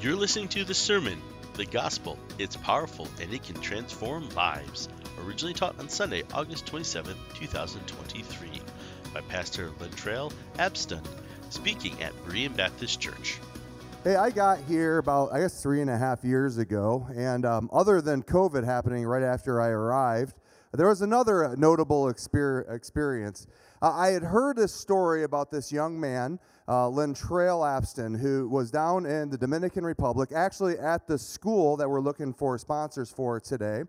You're listening to the sermon, The Gospel. It's powerful and it can transform lives. Originally taught on Sunday, August 27, 2023, by Pastor Lentrail Abston, speaking at Berean Baptist Church. Hey, I got here about, I guess, three and a half years ago. And um, other than COVID happening right after I arrived, there was another notable exper- experience. Uh, I had heard a story about this young man, uh, Lentrail Abston, who was down in the Dominican Republic, actually at the school that we're looking for sponsors for today,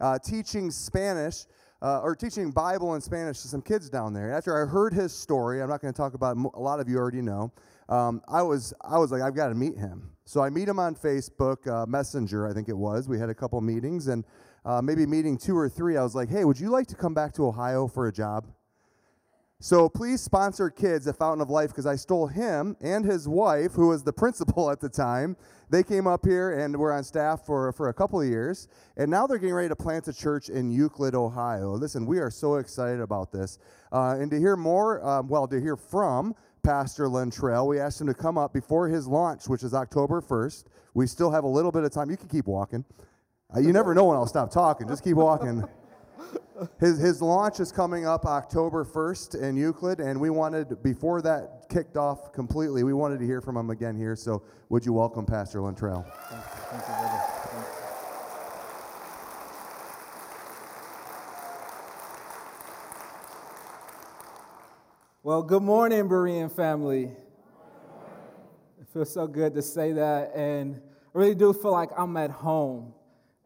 uh, teaching Spanish. Uh, or teaching Bible and Spanish to some kids down there. After I heard his story, I'm not going to talk about a lot of you already know. Um, I was I was like I've got to meet him. So I meet him on Facebook uh, Messenger, I think it was. We had a couple meetings, and uh, maybe meeting two or three. I was like, Hey, would you like to come back to Ohio for a job? So please sponsor kids at Fountain of Life because I stole him and his wife, who was the principal at the time. They came up here and were on staff for, for a couple of years. And now they're getting ready to plant a church in Euclid, Ohio. Listen, we are so excited about this. Uh, and to hear more, um, well, to hear from Pastor Lentrail, we asked him to come up before his launch, which is October 1st. We still have a little bit of time. You can keep walking. Uh, you never know when I'll stop talking. Just keep walking. His, his launch is coming up October 1st in Euclid, and we wanted, before that kicked off completely, we wanted to hear from him again here. So, would you welcome Pastor Lentrail? Thank you, Thank you. Well, good morning, Berean family. It feels so good to say that, and I really do feel like I'm at home,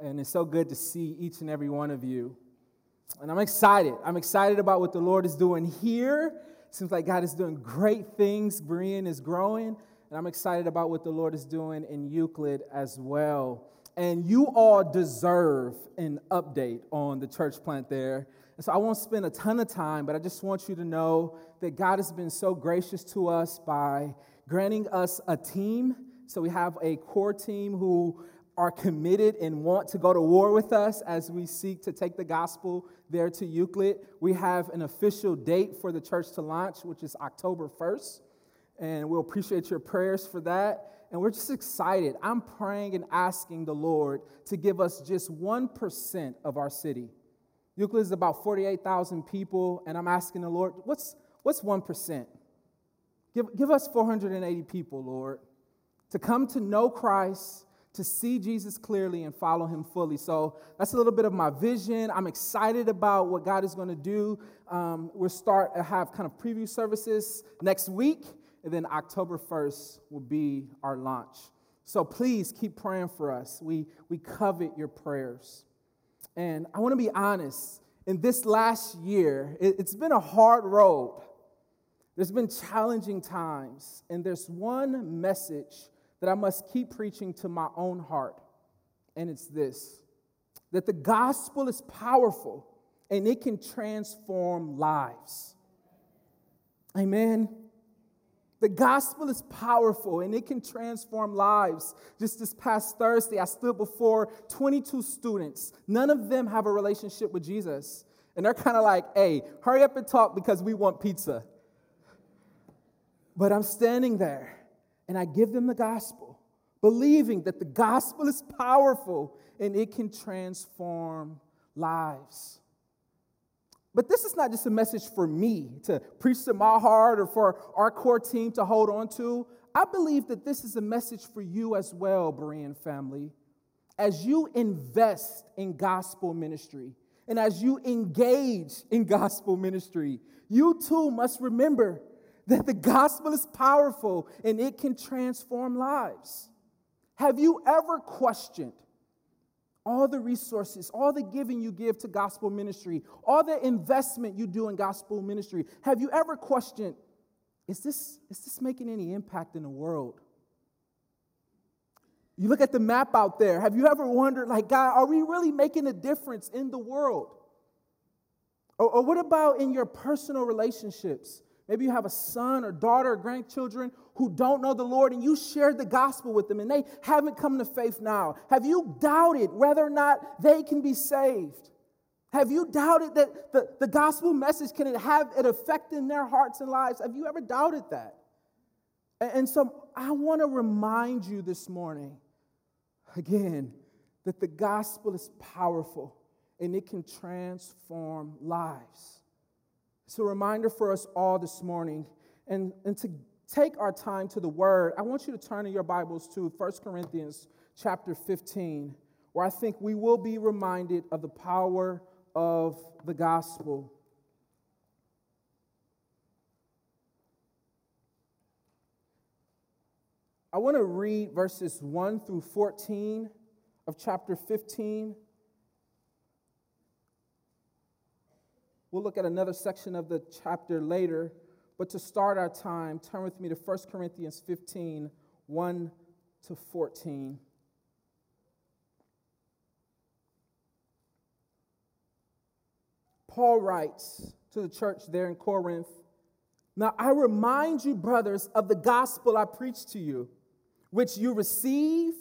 and it's so good to see each and every one of you. And I'm excited. I'm excited about what the Lord is doing here. Seems like God is doing great things. Berean is growing. And I'm excited about what the Lord is doing in Euclid as well. And you all deserve an update on the church plant there. And so I won't spend a ton of time, but I just want you to know that God has been so gracious to us by granting us a team. So we have a core team who are committed and want to go to war with us as we seek to take the gospel there to Euclid. We have an official date for the church to launch, which is October 1st. And we'll appreciate your prayers for that. And we're just excited. I'm praying and asking the Lord to give us just 1% of our city. Euclid is about 48,000 people, and I'm asking the Lord, what's, what's 1%? Give, give us 480 people, Lord, to come to know Christ to see Jesus clearly and follow him fully. So that's a little bit of my vision. I'm excited about what God is going to do. Um, we'll start to have kind of preview services next week, and then October 1st will be our launch. So please keep praying for us. We, we covet your prayers. And I want to be honest, in this last year, it, it's been a hard road. There's been challenging times, and there's one message that I must keep preaching to my own heart. And it's this that the gospel is powerful and it can transform lives. Amen. The gospel is powerful and it can transform lives. Just this past Thursday, I stood before 22 students. None of them have a relationship with Jesus. And they're kind of like, hey, hurry up and talk because we want pizza. But I'm standing there and I give them the gospel, believing that the gospel is powerful and it can transform lives. But this is not just a message for me to preach to my heart or for our core team to hold on to. I believe that this is a message for you as well, Berean family. As you invest in gospel ministry and as you engage in gospel ministry, you too must remember that the gospel is powerful and it can transform lives. Have you ever questioned all the resources, all the giving you give to gospel ministry, all the investment you do in gospel ministry? Have you ever questioned, is this, is this making any impact in the world? You look at the map out there. Have you ever wondered, like, God, are we really making a difference in the world? Or, or what about in your personal relationships? Maybe you have a son or daughter or grandchildren who don't know the Lord and you shared the gospel with them and they haven't come to faith now. Have you doubted whether or not they can be saved? Have you doubted that the, the gospel message can have an effect in their hearts and lives? Have you ever doubted that? And so I want to remind you this morning, again, that the gospel is powerful and it can transform lives. It's a reminder for us all this morning. And, and to take our time to the word, I want you to turn in your Bibles to 1 Corinthians chapter 15, where I think we will be reminded of the power of the gospel. I want to read verses 1 through 14 of chapter 15. We'll look at another section of the chapter later, but to start our time, turn with me to 1 Corinthians 15 1 to 14. Paul writes to the church there in Corinth Now I remind you, brothers, of the gospel I preached to you which you receive,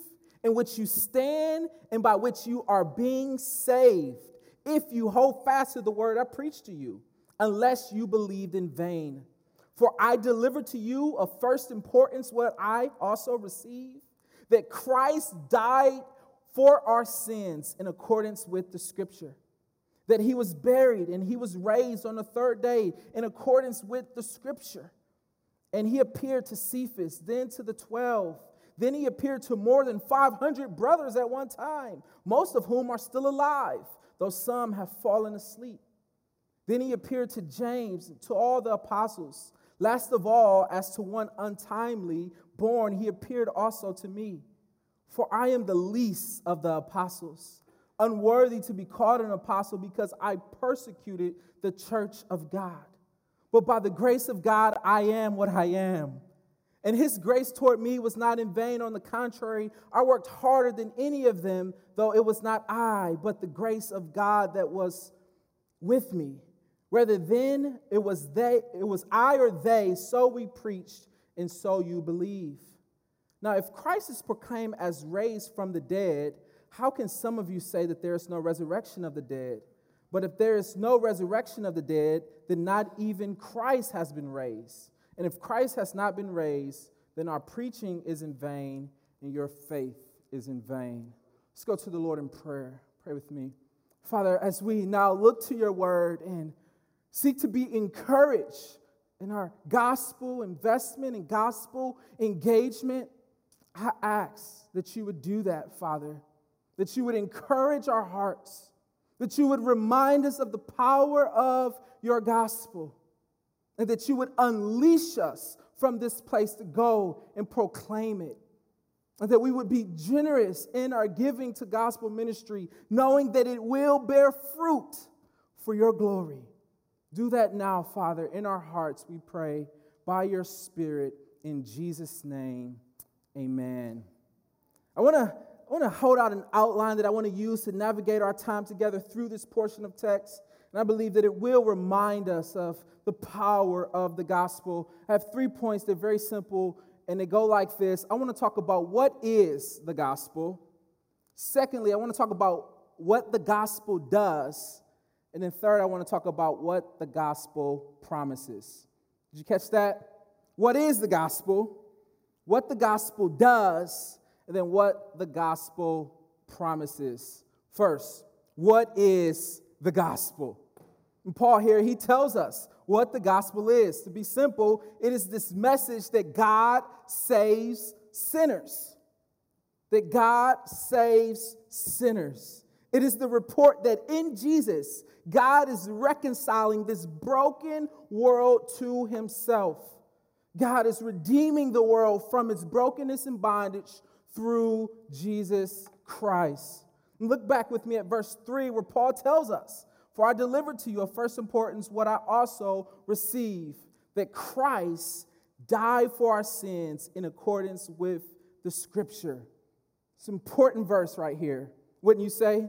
in which you stand, and by which you are being saved, if you hold fast to the word I preached to you, unless you believed in vain. For I delivered to you of first importance what I also received that Christ died for our sins in accordance with the scripture, that he was buried and he was raised on the third day in accordance with the scripture. And he appeared to Cephas, then to the twelve. Then he appeared to more than 500 brothers at one time, most of whom are still alive, though some have fallen asleep. Then he appeared to James, to all the apostles. Last of all, as to one untimely born, he appeared also to me. For I am the least of the apostles, unworthy to be called an apostle because I persecuted the church of God. But by the grace of God, I am what I am. And his grace toward me was not in vain. On the contrary, I worked harder than any of them, though it was not I, but the grace of God that was with me. Rather then it was they, it was I or they, so we preached, and so you believe. Now, if Christ is proclaimed as raised from the dead, how can some of you say that there is no resurrection of the dead? But if there is no resurrection of the dead, then not even Christ has been raised. And if Christ has not been raised, then our preaching is in vain and your faith is in vain. Let's go to the Lord in prayer. Pray with me. Father, as we now look to your word and seek to be encouraged in our gospel investment and gospel engagement, I ask that you would do that, Father, that you would encourage our hearts, that you would remind us of the power of your gospel and that you would unleash us from this place to go and proclaim it. And that we would be generous in our giving to gospel ministry, knowing that it will bear fruit for your glory. Do that now, Father, in our hearts, we pray, by your Spirit, in Jesus' name. Amen. I want to I want to hold out an outline that I want to use to navigate our time together through this portion of text. And I believe that it will remind us of the power of the gospel. I have three points. They're very simple and they go like this. I want to talk about what is the gospel. Secondly, I want to talk about what the gospel does. And then third, I want to talk about what the gospel promises. Did you catch that? What is the gospel? What the gospel does, and then what the gospel promises. First, what is the gospel? And Paul here, he tells us what the gospel is. To be simple, it is this message that God saves sinners. That God saves sinners. It is the report that in Jesus, God is reconciling this broken world to himself. God is redeeming the world from its brokenness and bondage through Jesus Christ. Look back with me at verse 3 where Paul tells us for I delivered to you of first importance what I also received that Christ died for our sins in accordance with the scripture. It's an important verse right here, wouldn't you say?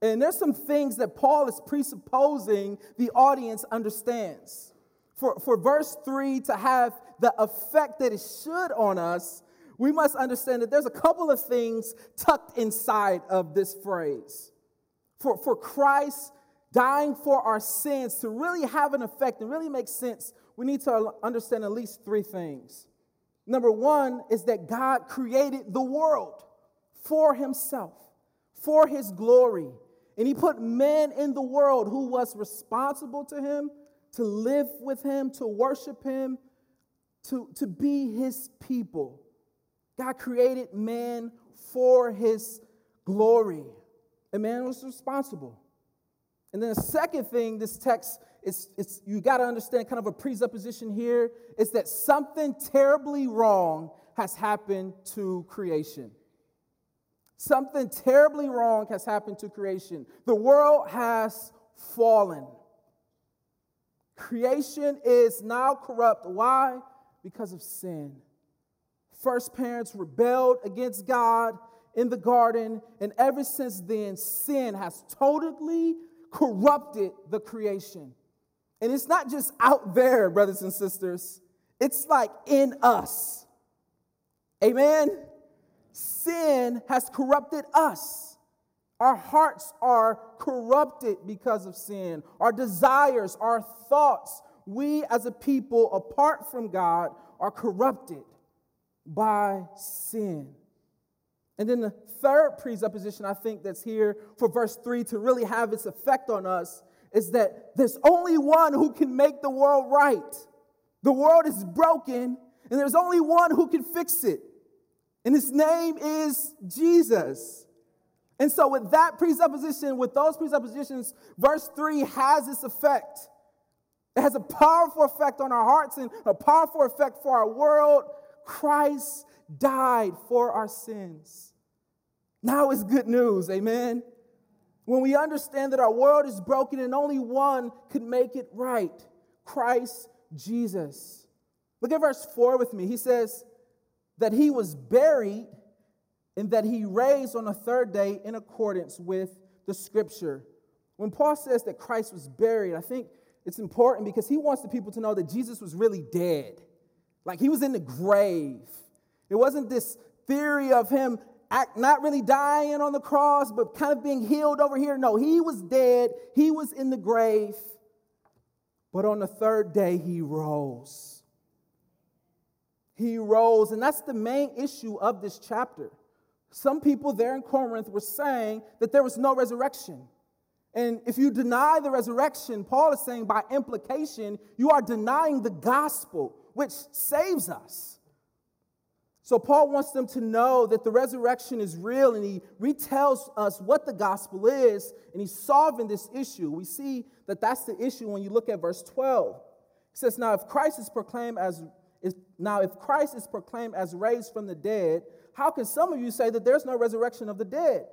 And there's some things that Paul is presupposing the audience understands. For, for verse 3 to have the effect that it should on us, we must understand that there's a couple of things tucked inside of this phrase. For, for Christ dying for our sins to really have an effect and really make sense, we need to understand at least three things. Number one is that God created the world for himself, for his glory. And he put men in the world who was responsible to him, to live with him, to worship him, to, to be his people. God created man for his glory. And man was responsible. And then the second thing this text it's, it's you got to understand kind of a presupposition here is that something terribly wrong has happened to creation. Something terribly wrong has happened to creation. The world has fallen. Creation is now corrupt. Why? Because of sin. First parents rebelled against God in the garden, and ever since then, sin has totally corrupted the creation. And it's not just out there, brothers and sisters, it's like in us. Amen? Sin has corrupted us. Our hearts are corrupted because of sin. Our desires, our thoughts, we as a people, apart from God, are corrupted by sin. And then the third presupposition I think that's here for verse 3 to really have its effect on us is that there's only one who can make the world right. The world is broken, and there's only one who can fix it. And his name is Jesus. And so, with that presupposition, with those presuppositions, verse 3 has this effect. It has a powerful effect on our hearts and a powerful effect for our world. Christ died for our sins. Now is good news, amen. When we understand that our world is broken and only one could make it right Christ Jesus. Look at verse 4 with me. He says that he was buried and that he raised on the third day in accordance with the scripture. When Paul says that Christ was buried, I think it's important because he wants the people to know that Jesus was really dead. Like he was in the grave. It wasn't this theory of him act, not really dying on the cross, but kind of being healed over here. No, he was dead, he was in the grave. But on the third day, he rose. He rose, and that's the main issue of this chapter. Some people there in Corinth were saying that there was no resurrection. And if you deny the resurrection, Paul is saying by implication, you are denying the gospel, which saves us. So, Paul wants them to know that the resurrection is real, and he retells us what the gospel is, and he's solving this issue. We see that that's the issue when you look at verse 12. It says, Now, if Christ is proclaimed as if, now if Christ is proclaimed as raised from the dead, how can some of you say that there's no resurrection of the dead?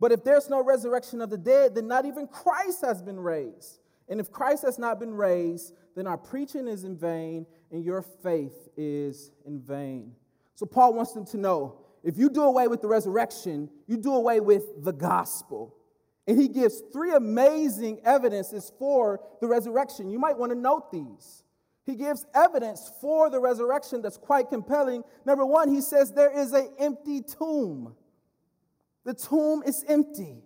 But if there's no resurrection of the dead, then not even Christ has been raised. And if Christ has not been raised, then our preaching is in vain, and your faith is in vain. So Paul wants them to know if you do away with the resurrection, you do away with the gospel. And he gives three amazing evidences for the resurrection. You might want to note these. He gives evidence for the resurrection that's quite compelling. Number one, he says there is an empty tomb. The tomb is empty.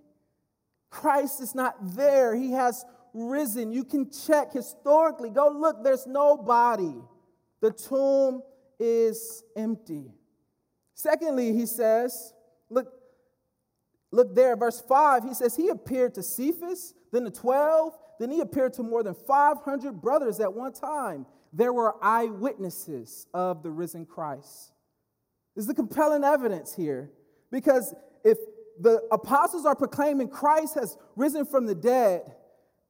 Christ is not there. He has risen. You can check historically. Go look, there's no body. The tomb is empty. Secondly, he says, look, look there, verse 5, he says, He appeared to Cephas, then to 12, then he appeared to more than 500 brothers at one time. There were eyewitnesses of the risen Christ. This is the compelling evidence here because if the apostles are proclaiming Christ has risen from the dead,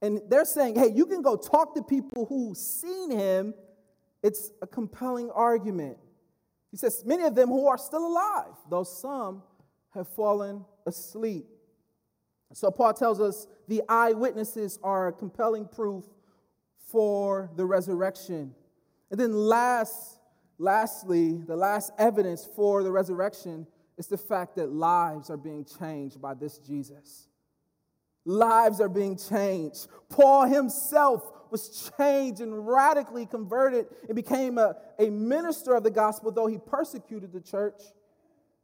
and they're saying, hey, you can go talk to people who've seen him it's a compelling argument. He says, Many of them who are still alive, though some have fallen asleep. So Paul tells us the eyewitnesses are a compelling proof for the resurrection. And then last, lastly, the last evidence for the resurrection is the fact that lives are being changed by this Jesus. Lives are being changed. Paul himself was changed and radically converted and became a, a minister of the gospel, though he persecuted the church.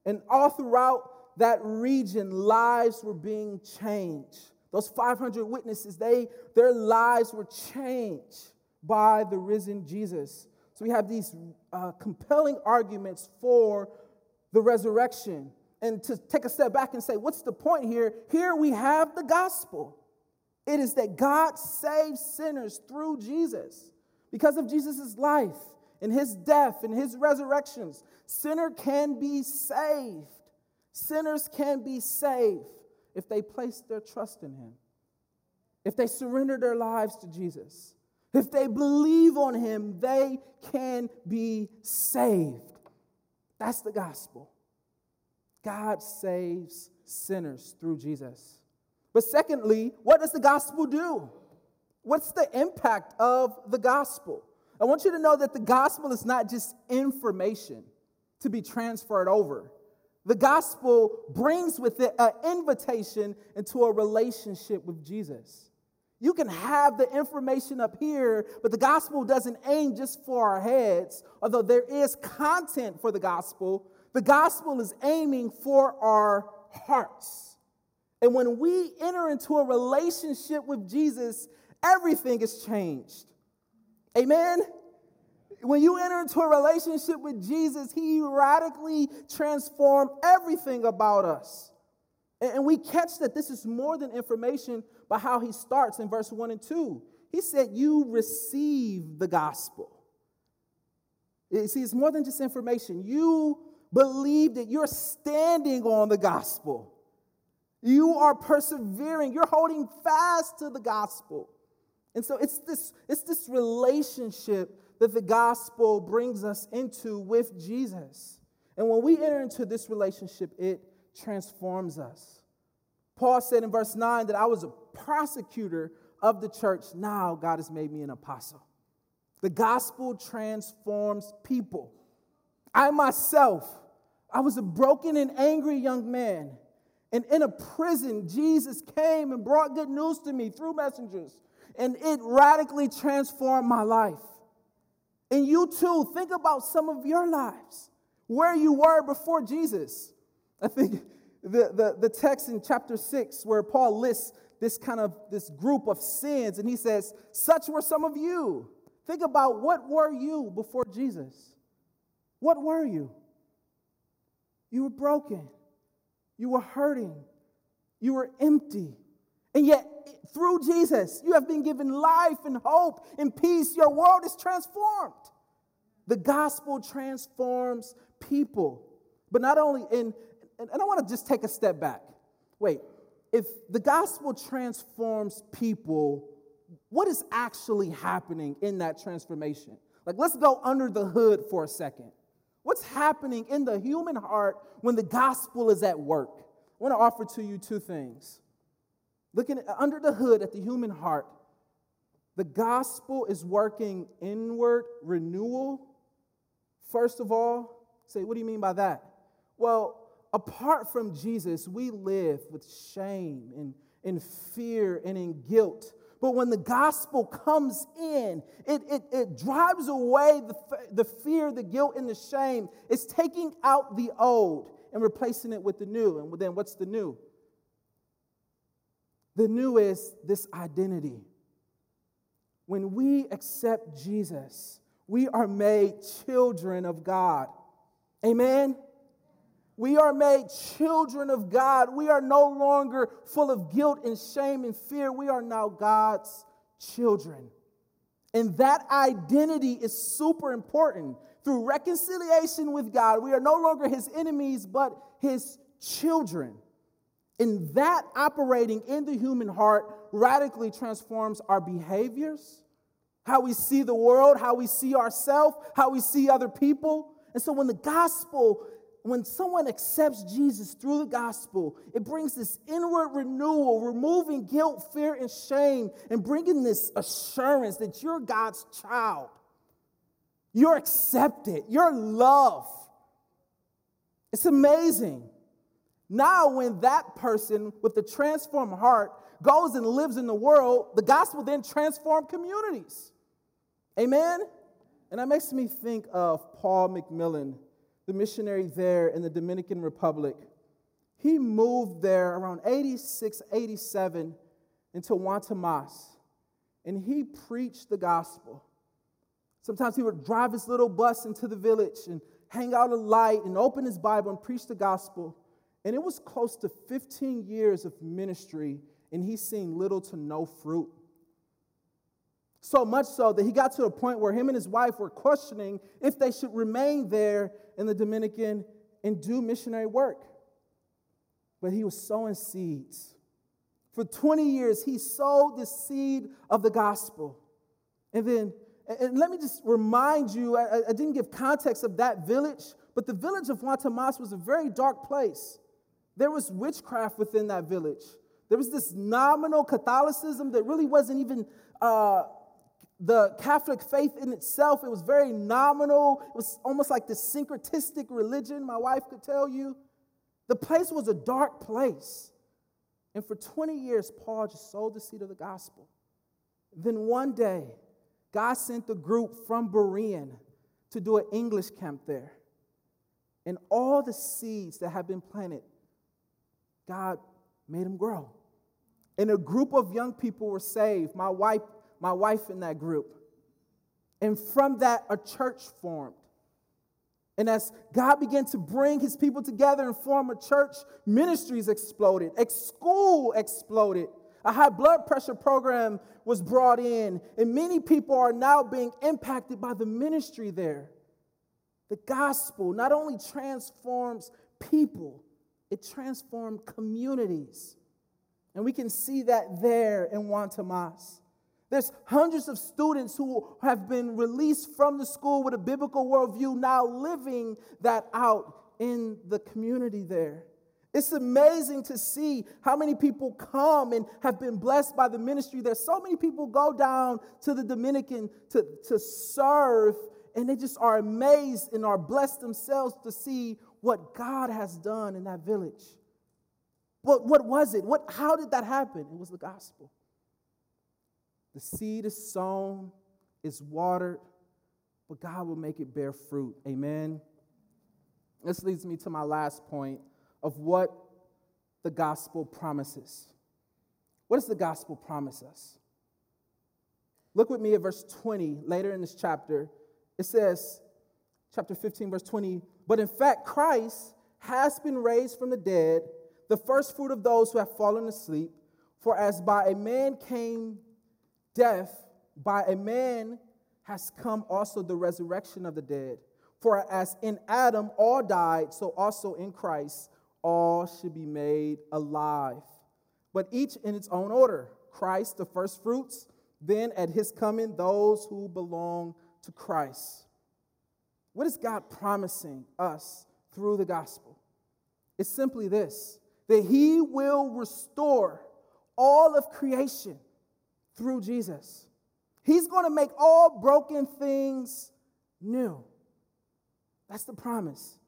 And all throughout that region, lives were being changed. Those 500 witnesses, they, their lives were changed by the risen Jesus. So we have these uh, compelling arguments for the resurrection. And to take a step back and say, what's the point here? Here we have the gospel. It is that God saves sinners through Jesus. Because of Jesus' life and his death and his resurrections, sinner can be saved. Sinners can be saved if they place their trust in him, if they surrender their lives to Jesus. If they believe on him, they can be saved. That's the gospel. God saves sinners through Jesus. But secondly, what does the gospel do? What's the impact of the gospel? I want you to know that the gospel is not just information to be transferred over. The gospel brings with it an invitation into a relationship with Jesus. You can have the information up here, but the gospel doesn't aim just for our heads, although there is content for the gospel. The gospel is aiming for our hearts. And when we enter into a relationship with Jesus, everything is changed. Amen? When you enter into a relationship with Jesus, He radically transformed everything about us. And we catch that this is more than information by how He starts in verse 1 and 2. He said, You receive the gospel. You see, it's more than just information. You believe that you're standing on the gospel. You are persevering. You're holding fast to the gospel. And so it's this, it's this relationship that the gospel brings us into with Jesus. And when we enter into this relationship, it transforms us. Paul said in verse 9 that I was a prosecutor of the church. Now God has made me an apostle. The gospel transforms people. I myself, I was a broken and angry young man. And in a prison, Jesus came and brought good news to me through messengers. And it radically transformed my life. And you too, think about some of your lives, where you were before Jesus. I think the, the, the text in chapter 6 where Paul lists this kind of this group of sins and he says, Such were some of you. Think about what were you before Jesus? What were you? You were broken. You were hurting. You were empty. And yet, through Jesus, you have been given life and hope and peace. Your world is transformed. The gospel transforms people. But not only in, and I want to just take a step back. Wait, if the gospel transforms people, what is actually happening in that transformation? Like, let's go under the hood for a second. What's happening in the human heart when the gospel is at work? I want to offer to you two things. Looking at, under the hood at the human heart, the gospel is working inward renewal. First of all, say, what do you mean by that? Well, apart from Jesus, we live with shame and in fear and in guilt. But when the gospel comes in, it, it, it drives away the, the fear, the guilt, and the shame. It's taking out the old and replacing it with the new. And then what's the new? The new is this identity. When we accept Jesus, we are made children of God. Amen? We are made children of God. We are no longer full of guilt and shame and fear. We are now God's children. And that identity is super important. Through reconciliation with God, we are no longer his enemies, but his children. And that operating in the human heart radically transforms our behaviors, how we see the world, how we see ourselves, how we see other people. And so when the gospel when someone accepts Jesus through the gospel, it brings this inward renewal, removing guilt, fear, and shame, and bringing this assurance that you're God's child. You're accepted, you're loved. It's amazing. Now, when that person with the transformed heart goes and lives in the world, the gospel then transforms communities. Amen? And that makes me think of Paul McMillan the missionary there in the Dominican Republic, he moved there around 86, 87 into Juan Tomas, and he preached the gospel Sometimes he would drive his little bus into the village and hang out a light and open his Bible and preach the gospel. And it was close to 15 years of ministry, and he's seen little to no fruit. So much so that he got to a point where him and his wife were questioning if they should remain there in the Dominican and do missionary work. But he was sowing seeds. For 20 years, he sowed the seed of the gospel. And then and let me just remind you, I, I, didn't give context of that village, but the village of Juan Tomas was a very dark place. There was witchcraft within that village. There was this nominal Catholicism that really wasn't even uh, the Catholic faith in itself. It was very nominal. It was almost like this syncretistic religion, my wife could tell you. The place was a dark place. And for 20 years, Paul just sowed the seed of the gospel. Then one day, God sent the group from Berean to do an English camp there. And all the seeds that have been planted, God made them grow. And a group of young people were saved, my wife, my wife in that group. And from that, a church formed. And as God began to bring his people together and form a church, ministries exploded, A school exploded. A high blood pressure program was brought in, and many people are now being impacted by the ministry there. The gospel not only transforms people, it transformed communities. And we can see that there in Juan Tomas. There's hundreds of students who have been released from the school with a biblical worldview now living that out in the community there. It's amazing to see how many people come and have been blessed by the ministry. There's so many people go down to the Dominican to, to serve, and they just are amazed and are blessed themselves to see what God has done in that village. What, what was it? What, how did that happen? It was the gospel. The seed is sown, is watered, but God will make it bear fruit. Amen. This leads me to my last point of what the gospel promises. What does the gospel promise us? Look with me at verse 20 later in this chapter. It says, chapter 15, verse 20, but in fact, Christ has been raised from the dead, the first fruit of those who have fallen asleep. For as by a man came death, by a man has come also the resurrection of the dead. For as in Adam all died, so also in Christ all should be made alive, but each in its own order. Christ, the first fruits, then at his coming, those who belong to Christ. What is God promising us through the gospel? It's simply this that he will restore all of creation through Jesus. He's going to make all broken things new. That's the promise.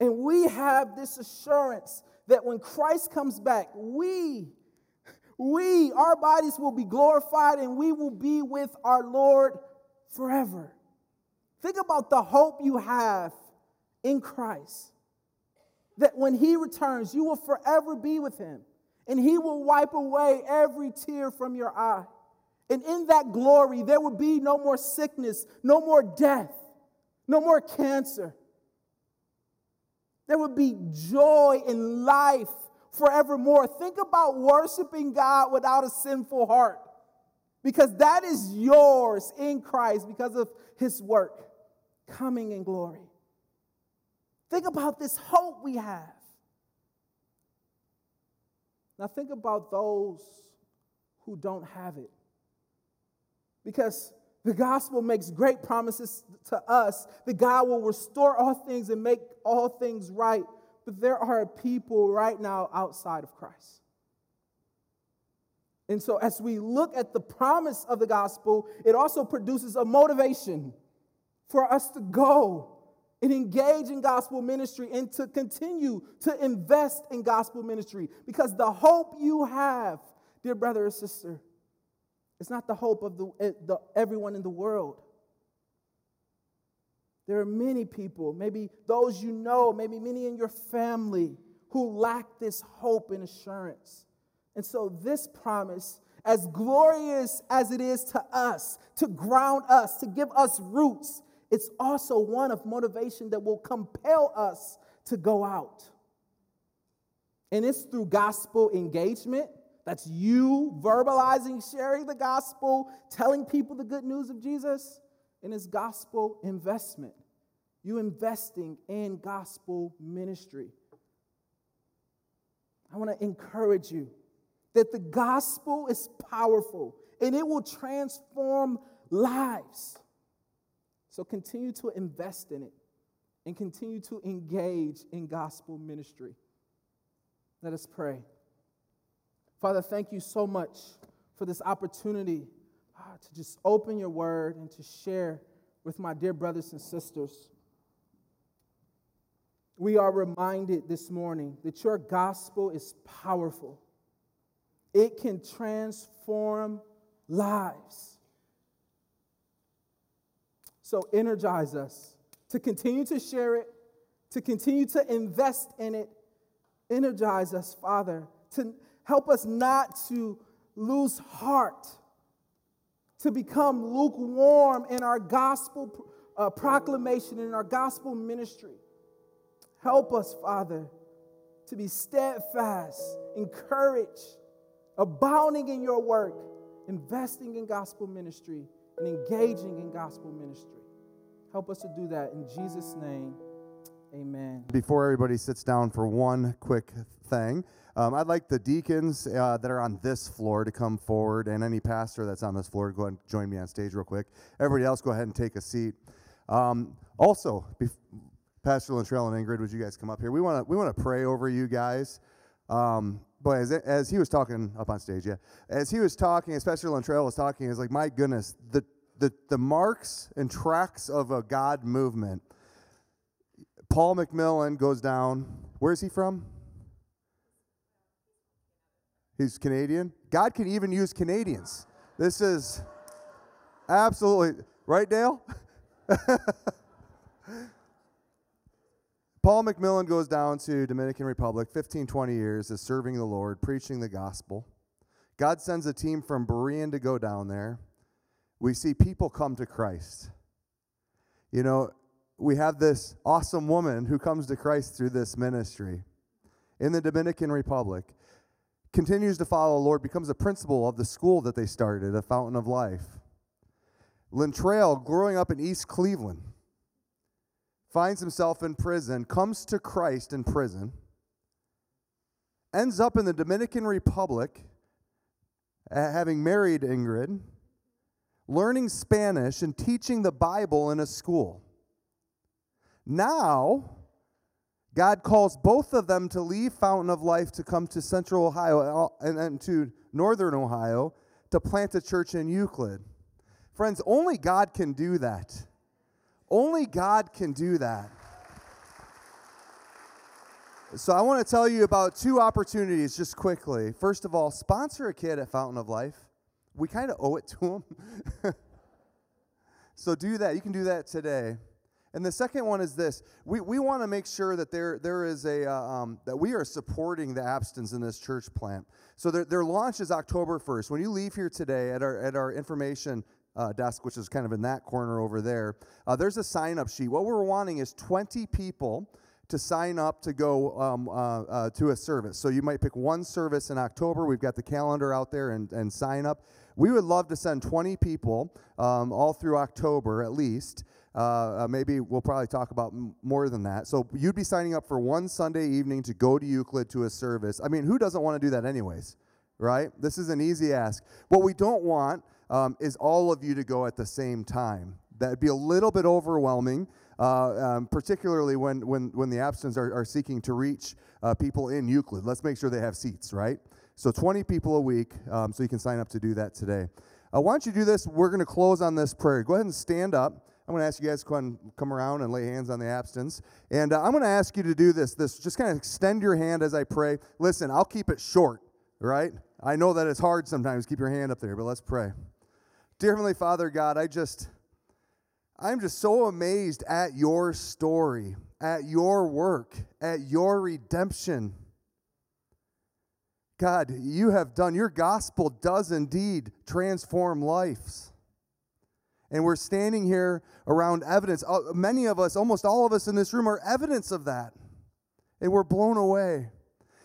And we have this assurance that when Christ comes back, we, we, our bodies will be glorified and we will be with our Lord forever. Think about the hope you have in Christ. That when He returns, you will forever be with Him and He will wipe away every tear from your eye. And in that glory, there will be no more sickness, no more death, no more cancer there will be joy in life forevermore. Think about worshiping God without a sinful heart because that is yours in Christ because of his work coming in glory. Think about this hope we have. Now, think about those who don't have it. Because the gospel makes great promises to us that God will restore all things and make all things right. But there are people right now outside of Christ. And so, as we look at the promise of the gospel, it also produces a motivation for us to go and engage in gospel ministry and to continue to invest in gospel ministry. Because the hope you have, dear brother or sister, is not the hope of the, eh, the, everyone in the world. There are many people, maybe those you know, maybe many in your family, who lack this hope and assurance. And so, this promise, as glorious as it is to us, to ground us, to give us roots, it's also one of motivation that will compel us to go out. And it's through gospel engagement. That's you verbalizing, sharing the gospel, telling people the good news of Jesus. And it's gospel investment. You investing in gospel ministry. I want to encourage you that the gospel is powerful and it will transform lives. So continue to invest in it and continue to engage in gospel ministry. Let us pray. Father, thank you so much for this opportunity uh, to just open your word and to share with my dear brothers and sisters. We are reminded this morning that your gospel is powerful, it can transform lives. So energize us to continue to share it, to continue to invest in it. Energize us, Father, to help us not to lose heart, to become lukewarm in our gospel uh, proclamation, in our gospel ministry. Help us, Father, to be steadfast, encouraged, abounding in your work, investing in gospel ministry, and engaging in gospel ministry. Help us to do that in Jesus' name. Amen. Before everybody sits down for one quick thing, um, I'd like the deacons uh, that are on this floor to come forward, and any pastor that's on this floor to go ahead and join me on stage real quick. Everybody else, go ahead and take a seat. Um, also, bef- Pastor Lentrail and Ingrid, would you guys come up here? We want to we want to pray over you guys. Um, but as, as he was talking up on stage, yeah, as he was talking, especially Pastor Lentrail was talking, it's like, my goodness, the the, the marks and tracks of a God movement. Paul McMillan goes down. Where is he from? He's Canadian. God can even use Canadians. This is absolutely right, Dale? Paul McMillan goes down to Dominican Republic 15, 20 years is serving the Lord, preaching the gospel. God sends a team from Berean to go down there we see people come to Christ. You know, we have this awesome woman who comes to Christ through this ministry in the Dominican Republic, continues to follow the Lord, becomes a principal of the school that they started, a fountain of life. Lentrail, growing up in East Cleveland, finds himself in prison, comes to Christ in prison, ends up in the Dominican Republic, having married Ingrid learning Spanish and teaching the Bible in a school. Now, God calls both of them to leave Fountain of Life to come to Central Ohio uh, and then to Northern Ohio to plant a church in Euclid. Friends, only God can do that. Only God can do that. So, I want to tell you about two opportunities just quickly. First of all, sponsor a kid at Fountain of Life we kind of owe it to them. so do that. You can do that today. And the second one is this: we, we want to make sure that there there is a uh, um, that we are supporting the Abstons in this church plant. So their, their launch is October first. When you leave here today at our at our information uh, desk, which is kind of in that corner over there, uh, there's a sign up sheet. What we're wanting is 20 people to sign up to go um, uh, uh, to a service. So you might pick one service in October. We've got the calendar out there and, and sign up. We would love to send 20 people um, all through October at least. Uh, uh, maybe we'll probably talk about m- more than that. So you'd be signing up for one Sunday evening to go to Euclid to a service. I mean, who doesn't want to do that anyways, right? This is an easy ask. What we don't want um, is all of you to go at the same time. That'd be a little bit overwhelming. Uh, um, particularly when, when, when the Abstons are, are seeking to reach uh, people in Euclid. Let's make sure they have seats, right? So 20 people a week, um, so you can sign up to do that today. Uh, why don't you do this? We're going to close on this prayer. Go ahead and stand up. I'm going to ask you guys to come around and lay hands on the Abstons. And uh, I'm going to ask you to do this. This just kind of extend your hand as I pray. Listen, I'll keep it short, right? I know that it's hard sometimes. Keep your hand up there, but let's pray. Dear Heavenly Father, God, I just, I'm just so amazed at your story, at your work, at your redemption. God, you have done, your gospel does indeed transform lives. And we're standing here around evidence. Uh, many of us, almost all of us in this room, are evidence of that. And we're blown away.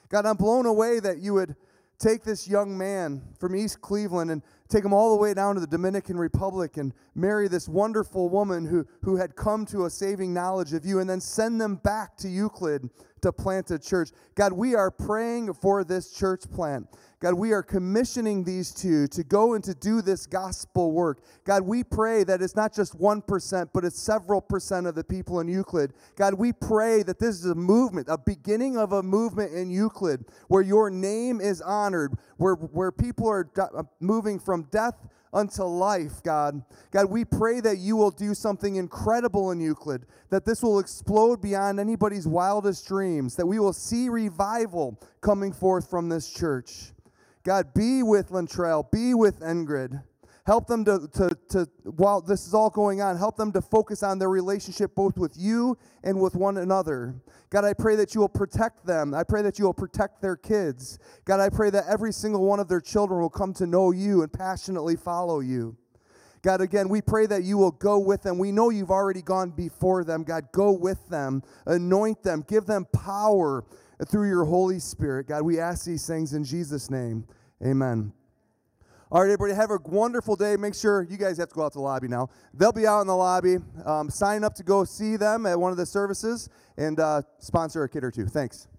God, I'm blown away that you would take this young man from East Cleveland and take him all the way down to the Dominican Republic and marry this wonderful woman who, who had come to a saving knowledge of you and then send them back to Euclid to plant a church. God, we are praying for this church plant. God, we are commissioning these two to go and to do this gospel work. God, we pray that it's not just 1%, but it's several percent of the people in Euclid. God, we pray that this is a movement, a beginning of a movement in Euclid where your name is honored, where, where people are uh, moving from death unto life, God. God, we pray that you will do something incredible in Euclid, that this will explode beyond anybody's wildest dreams, that we will see revival coming forth from this church. God, be with Lentrail, be with Ingrid. Help them to, to, to, while this is all going on, help them to focus on their relationship both with you and with one another. God, I pray that you will protect them. I pray that you will protect their kids. God, I pray that every single one of their children will come to know you and passionately follow you. God, again, we pray that you will go with them. We know you've already gone before them. God, go with them, anoint them, give them power through your Holy Spirit. God, we ask these things in Jesus' name. Amen. All right, everybody, have a wonderful day. Make sure you guys have to go out to the lobby now. They'll be out in the lobby. Um, sign up to go see them at one of the services and uh, sponsor a kid or two. Thanks.